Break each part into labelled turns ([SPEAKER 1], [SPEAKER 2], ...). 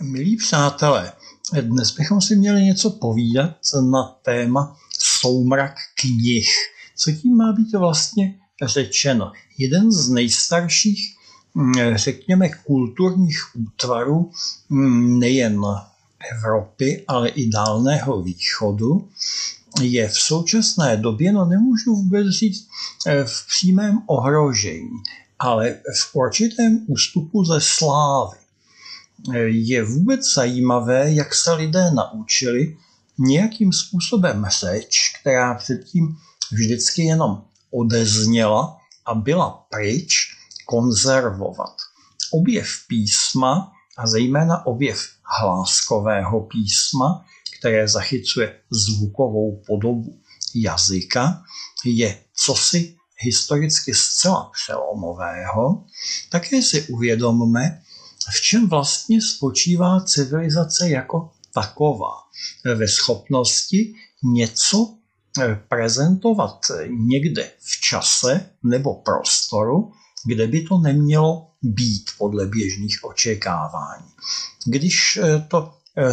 [SPEAKER 1] Milí přátelé, dnes bychom si měli něco povídat na téma soumrak knih. Co tím má být vlastně řečeno? Jeden z nejstarších, mm, řekněme, kulturních útvarů mm, nejen Evropy, ale i dálného východu, je v současné době, no nemůžu vůbec říct eh, v přímém ohrožení, ale v určitém ústupu ze slávy je vůbec zajímavé, jak se lidé naučili nějakým způsobem řeč, která předtím vždycky jenom odezněla a byla pryč, konzervovat. Objev písma a zejména objev hláskového písma, které zachycuje zvukovou podobu jazyka, je cosi historicky zcela přelomového. Také si uvědomme, v čem vlastně spočívá civilizace jako taková? Ve schopnosti něco eh, prezentovat někde v čase nebo prostoru, kde by to nemělo být podle běžných očekávání. Když eh, to eh,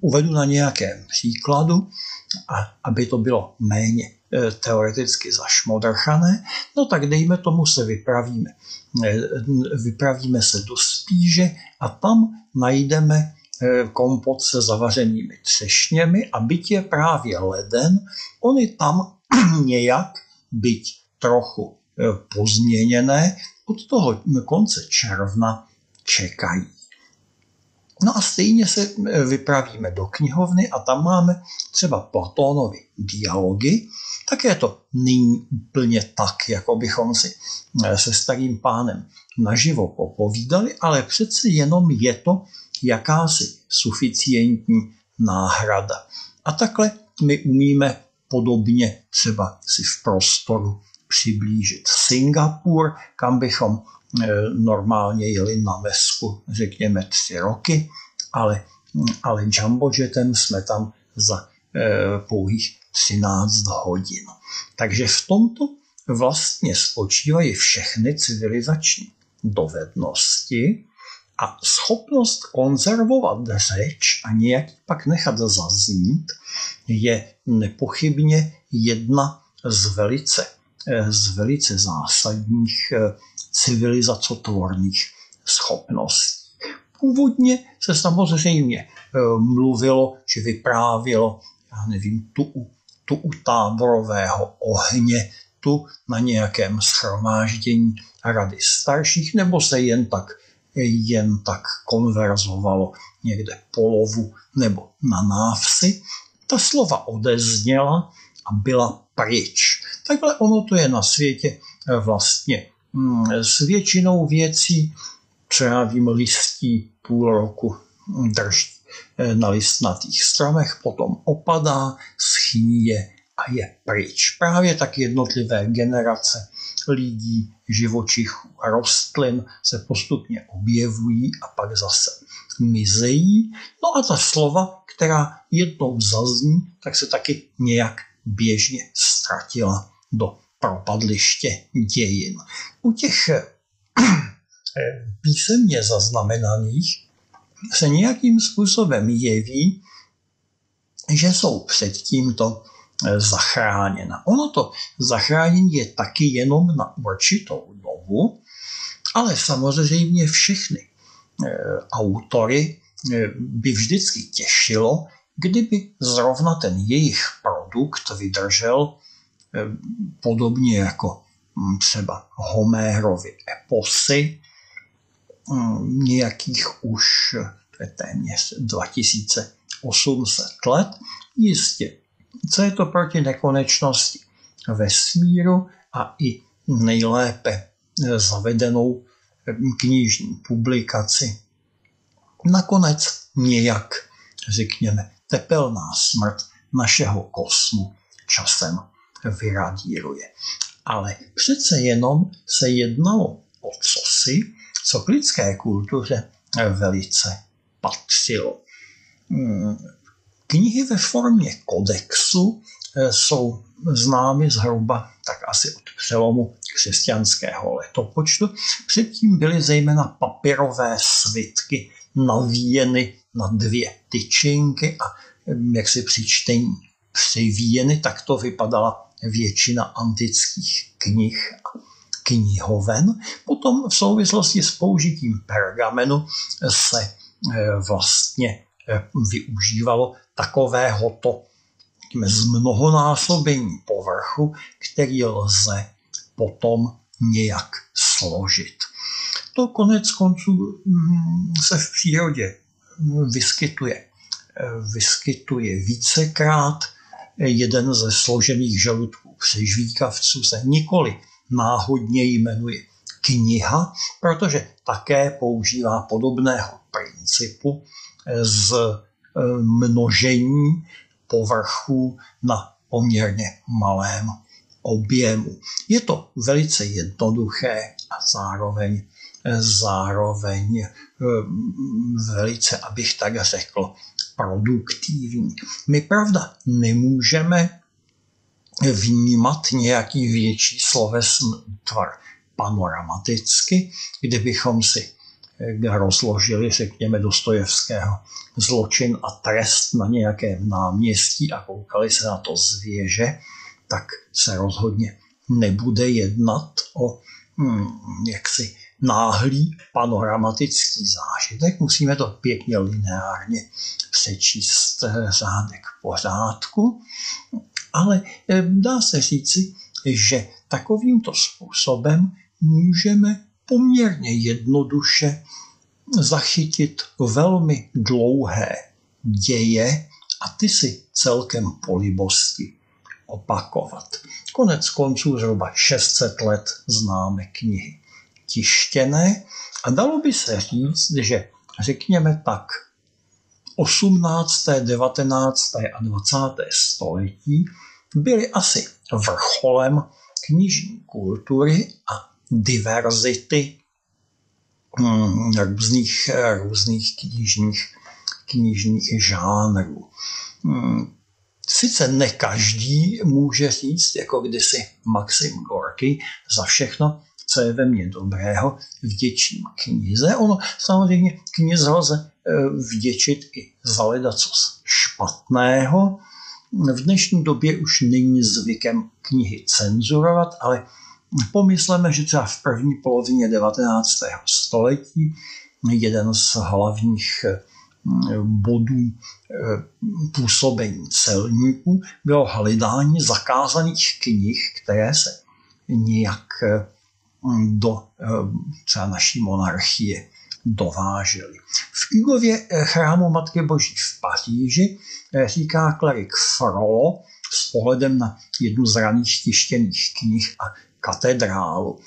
[SPEAKER 1] uvedu na nějakém příkladu, aby to bylo méně teoreticky zašmodrchané, no tak dejme tomu se vypravíme vypravíme se do Spíže a tam najdeme eh, kompot se zavařenými třešněmi a byť je právě leden, oni tam nějak, byť trochu eh, pozměněné, od toho konce června čekají. No a stejně se eh, vypravíme do knihovny a tam máme třeba Platónovy dialogy. Také to není úplně tak, jako bychom si eh, se starým pánem naživo popovídali, ale přece jenom je to jakási suficientní náhrada. A takhle my umíme podobně třeba si v prostoru přiblížit Singapur, kam bychom normálně jeli na vesku, řekněme, tři roky, ale, ale jumbojetem jsme tam za eh, pouhých 13 hodin. Takže v tomto vlastně spočívají všechny civilizační dovednosti a schopnost konzervovat řeč a nějak pak nechat zaznít je nepochybně jedna z velice, eh, z velice zásadních eh, civilizacotvorných schopností. Původně se samozřejmě eh, mluvilo, či vyprávělo, já nevím, tu tu u táborového ohně, tu na nějakém schromáždění rady starších, nebo se jen tak, jen tak konverzovalo někde polovu nebo na návsi. Ta slova odezněla a byla pryč. Takhle ono to je na světě vlastně mm, s většinou věcí, co já vím, listí půl roku drží eh, na listnatých stromech, potom opadá, schníje a je pryč. Právě tak jednotlivé generace lidí, živočichů a rostlin se postupně objevují a pak zase mizejí. No a ta slova, která jednou zazní, tak se taky nějak běžně ztratila do propadliště dějin. U těch eh, písemně zaznamenaných se nějakým způsobem jeví, že jsou před tímto eh, zachráněna. Ono to zachránění je taky jenom na určitou dobu, ale samozřejmě všechny eh, autory by vždycky těšilo, kdyby zrovna ten jejich produkt vydržel podobně jako hm, třeba Homérovy eposy, hm, nějakých už to je téměř 2800 let. Jistě, co je to proti nekonečnosti vesmíru a i nejlépe zavedenou hm, knižní publikaci. Nakonec nějak, řekněme, tepelná smrt našeho kosmu časem vyradíruje. Ale přece jenom se jednalo o cosi, co k lidské kultuře velice patřilo. Hmm, knihy ve formě kodexu eh, jsou známy zhruba tak asi od přelomu křesťanského letopočtu. Předtím byly zejména papirové svitky navíjeny na dvě tyčinky a jak si při čtení přivíjeny, tak to vypadala většina antických knih a knihoven. Potom v souvislosti s použitím pergamenu se eh, vlastně eh, využívalo takovéhoto zmnohonásobení povrchu, který lze potom nějak složit. To konec konců mm, se v přírodě vyskytuje. Vyskytuje vícekrát. Jeden ze složených žaludků přežvíkavců se nikoli náhodně jmenuje kniha, protože také používá podobného principu z e, množení povrchu na poměrně malém objemu. Je to velice jednoduché a zároveň, zároveň eh, velice, abych tak řekl, produktivní. My pravda nemůžeme vnímat nějaký větší slovesný útvar panoramaticky, kdybychom si eh, rozložili, řekněme, Dostojevského zločin a trest na nějakém náměstí a koukali se na to z věže, tak se rozhodně nebude jednat o hmm, jaksi náhlý panoramatický zážitek. Musíme to pěkně lineárně přečíst eh, řádek pořádku, ale eh, dá se říci, že takovýmto způsobem můžeme poměrně jednoduše zachytit velmi dlouhé děje a ty si celkem po libosti opakovat. Konec konců zhruba 600 let známe knihy tištěné a dalo by se říct, že řekněme tak 18., 19. a 20. století byly asi vrcholem knižní kultury a diverzity hm, různých, různých knižních, knižních žánrů. Hm, Sice ne každý může říct, jako kdysi Maxim Gorky, za všechno, co je ve mně dobrého, vděčím knize. Ono samozřejmě knize lze eh, vděčit i za ledacos špatného. V dnešní době už není zvykem knihy cenzurovat, ale pomysleme, že třeba v první polovině 19. století jeden z hlavních eh, bodů eh, působení celníků bylo hledání zakázaných knih, které se nějak do eh, třeba naší monarchie dovážely. V Igově chrámu Matky Boží v Paříži říká klerik Frollo s pohledem na jednu z raných tištěných knih a katedrálu.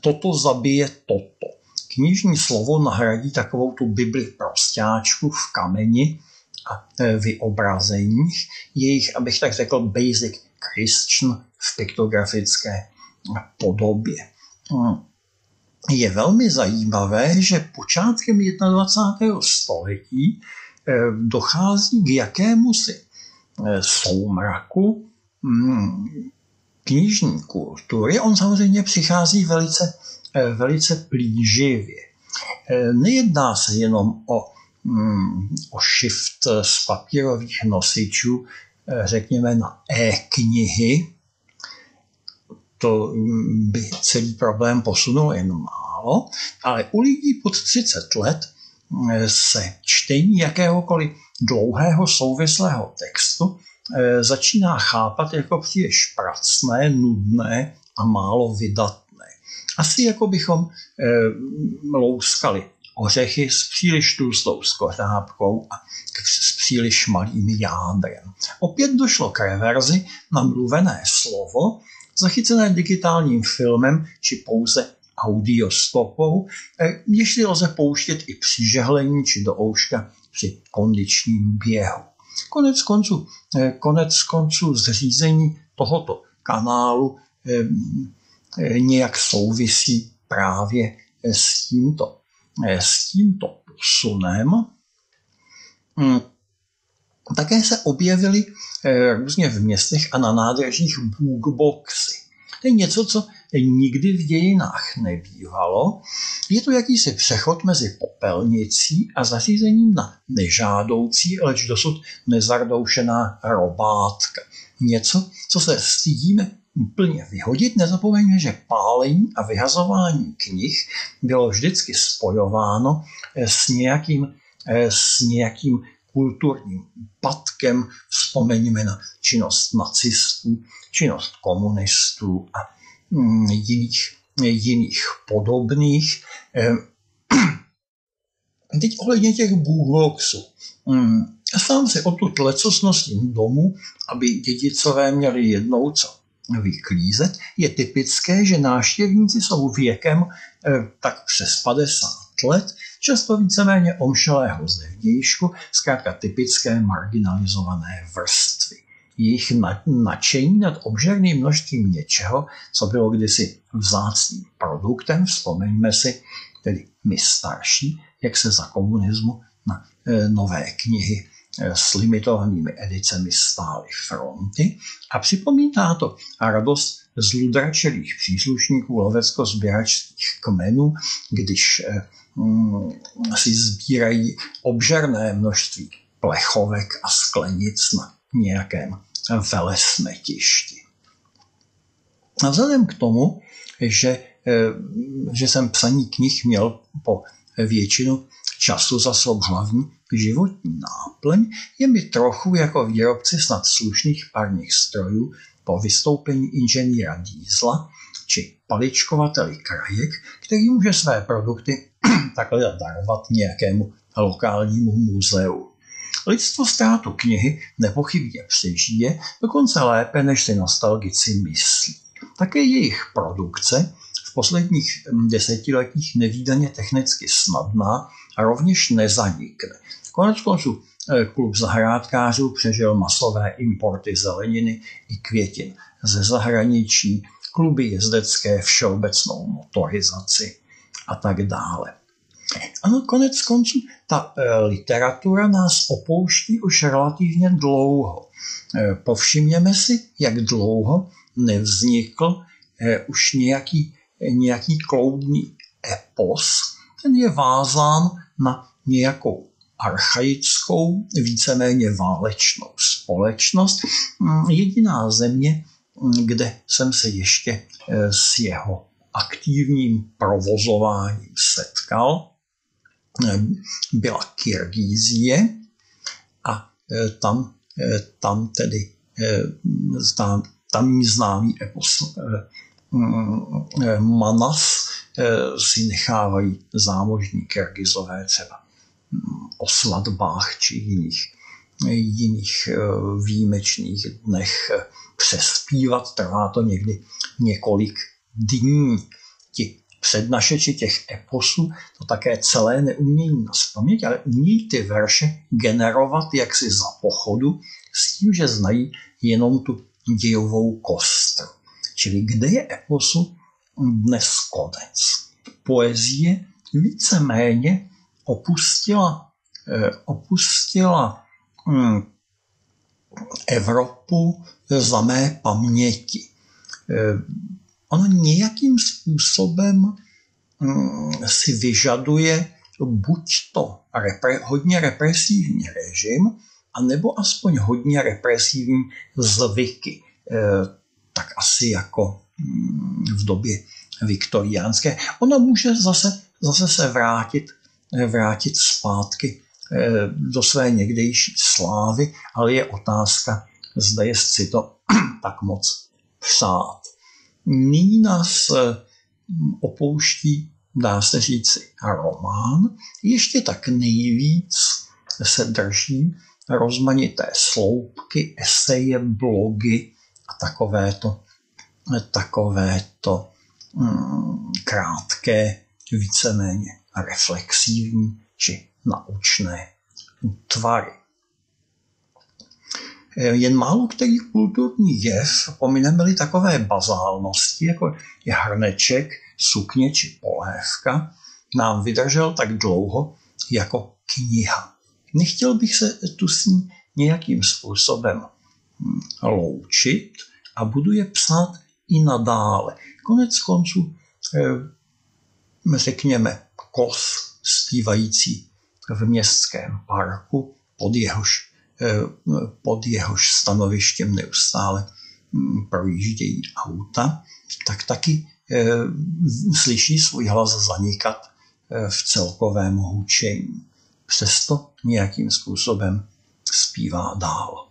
[SPEAKER 1] Toto zabije toto knižní slovo nahradí takovou tu Bibli prostáčku v kameni a vyobrazeních, jejich, abych tak řekl, basic Christian v piktografické podobě. Hmm. Je velmi zajímavé, že počátkem 21. století e, dochází k jakému si e, soumraku hmm, knižní kultury. On samozřejmě přichází velice Eh, velice plíživě. Eh, nejedná se jenom o, mm, o shift z papírových nosičů, eh, řekněme na e-knihy, to mm, by celý problém posunul jen málo, ale u lidí pod 30 let se čtení jakéhokoliv dlouhého souvislého textu začíná chápat jako příliš pracné, nudné a málo vydatné. Asi jako bychom e, louskali ořechy s příliš tlustou skořápkou a s příliš malým jádrem. Opět došlo k reverzi na mluvené slovo, zachycené digitálním filmem či pouze audiostopou, eh, jež lze pouštět i při žehlení či do ouška při kondičním běhu. Konec konců, eh, konec konců zřízení tohoto kanálu nějak souvisí právě s tímto, s tímto posunem. Také se objevily eh, různě v městech a na nádražích bookboxy. To je něco, co nikdy v dějinách nebývalo. Je to jakýsi přechod mezi popelnicí a zařízením na nežádoucí, leč dosud nezardoušená robátka. Něco, co se stydíme úplně vyhodit. Nezapomeňme, že pálení a vyhazování knih bylo vždycky spojováno s nějakým, s nějakým kulturním úpadkem. Vzpomeňme na činnost nacistů, činnost komunistů a mm, jiných, jiných podobných. Ehm, teď ohledně těch boomboxů. Mm, sám si o tu lecos domů, aby dědicové měli jednou co vyklízet. Je typické, že návštěvníci jsou věkem eh, tak přes 50 let, často víceméně omšelého zevnějšku, zkrátka typické marginalizované vrstvy. Jejich nadšení nad obžerným množstvím něčeho, co bylo kdysi vzácným produktem, vzpomeňme si, tedy my starší, jak se za komunismu na e, nové knihy e, s limitovanými edicemi stály fronty a připomíná to radost zludračelých příslušníků lovecko-sběračských kmenů, když e, si sbírají obžerné množství plechovek a sklenic na nějakém velesmetišti. A vzhledem k tomu, že, eh, že jsem psaní knih měl po většinu času za svou hlavní životní náplň, je mi trochu jako výrobci snad slušných parních strojů po vystoupení inženýra Dízla či paličkovateli krajek, který může své produkty takhle darovat nějakému lokálnímu muzeu. Lidstvo ztrátu knihy nepochybně přežije, dokonce lépe, než si nostalgici myslí. Také jejich produkce v posledních desetiletích nevýdaně technicky snadná a rovněž nezanikne. Konec konců eh, klub zahrádkářů přežil masové importy zeleniny i květin ze zahraničí, kluby jezdecké všeobecnou motorizaci a tak dále. Ano, konec konců, ta e, literatura nás opouští už relativně dlouho. E, povšimněme si, jak dlouho nevznikl e, už nějaký, nějaký kloudný epos. Ten je vázán na nějakou archaickou, víceméně válečnou společnost. Mm, jediná země, mm, kde jsem se ještě s jeho aktivním provozováním setkal, byla Kyrgyzie a e, tam, e, tam tedy tam, tam známý epos Manas si nechávají zámožní Kyrgyzové třeba o svatbách či jiných, jiných výjimečných dnech přespívat. Trvá to někdy několik dní. Ti přednašeči těch eposů to také celé neumějí naspamět, ale umějí ty verše generovat jaksi za pochodu s tím, že znají jenom tu dějovou kostru. Čili kde je eposu dnes konec? Poezie víceméně opustila, eh, opustila hm, Evropu za mé paměti. Ono nějakým způsobem mm, si vyžaduje buď to repre, hodně represivní režim, anebo aspoň hodně represivní zvyky. E, tak asi jako mm, v době viktoriánské. Ono může zase, zase se vrátit, vrátit zpátky e, do své někdejší slávy, ale je otázka, zda je si to tak moc psát. Nyní nás opouští, dá se říci, román. Ještě tak nejvíc se drží rozmanité sloupky, eseje, blogy a takovéto, takovéto mm, krátké, víceméně reflexivní či naučné tvary. Eh, jen málo který kulturní jev, pomineme-li takové bazálnosti, jako je hrneček, sukně či polévka, nám vydržel tak dlouho jako kniha. Nechtěl bych se tu s ní nějakým způsobem hm, loučit a budu je psát i nadále. Konec konců, řekněme, kos zpívající v městském parku, pod jehož, pod jehož stanovištěm neustále hm, projíždějí auta, tak taky slyší svůj hlas zanikat v celkovém hučení. Přesto nějakým způsobem zpívá dál.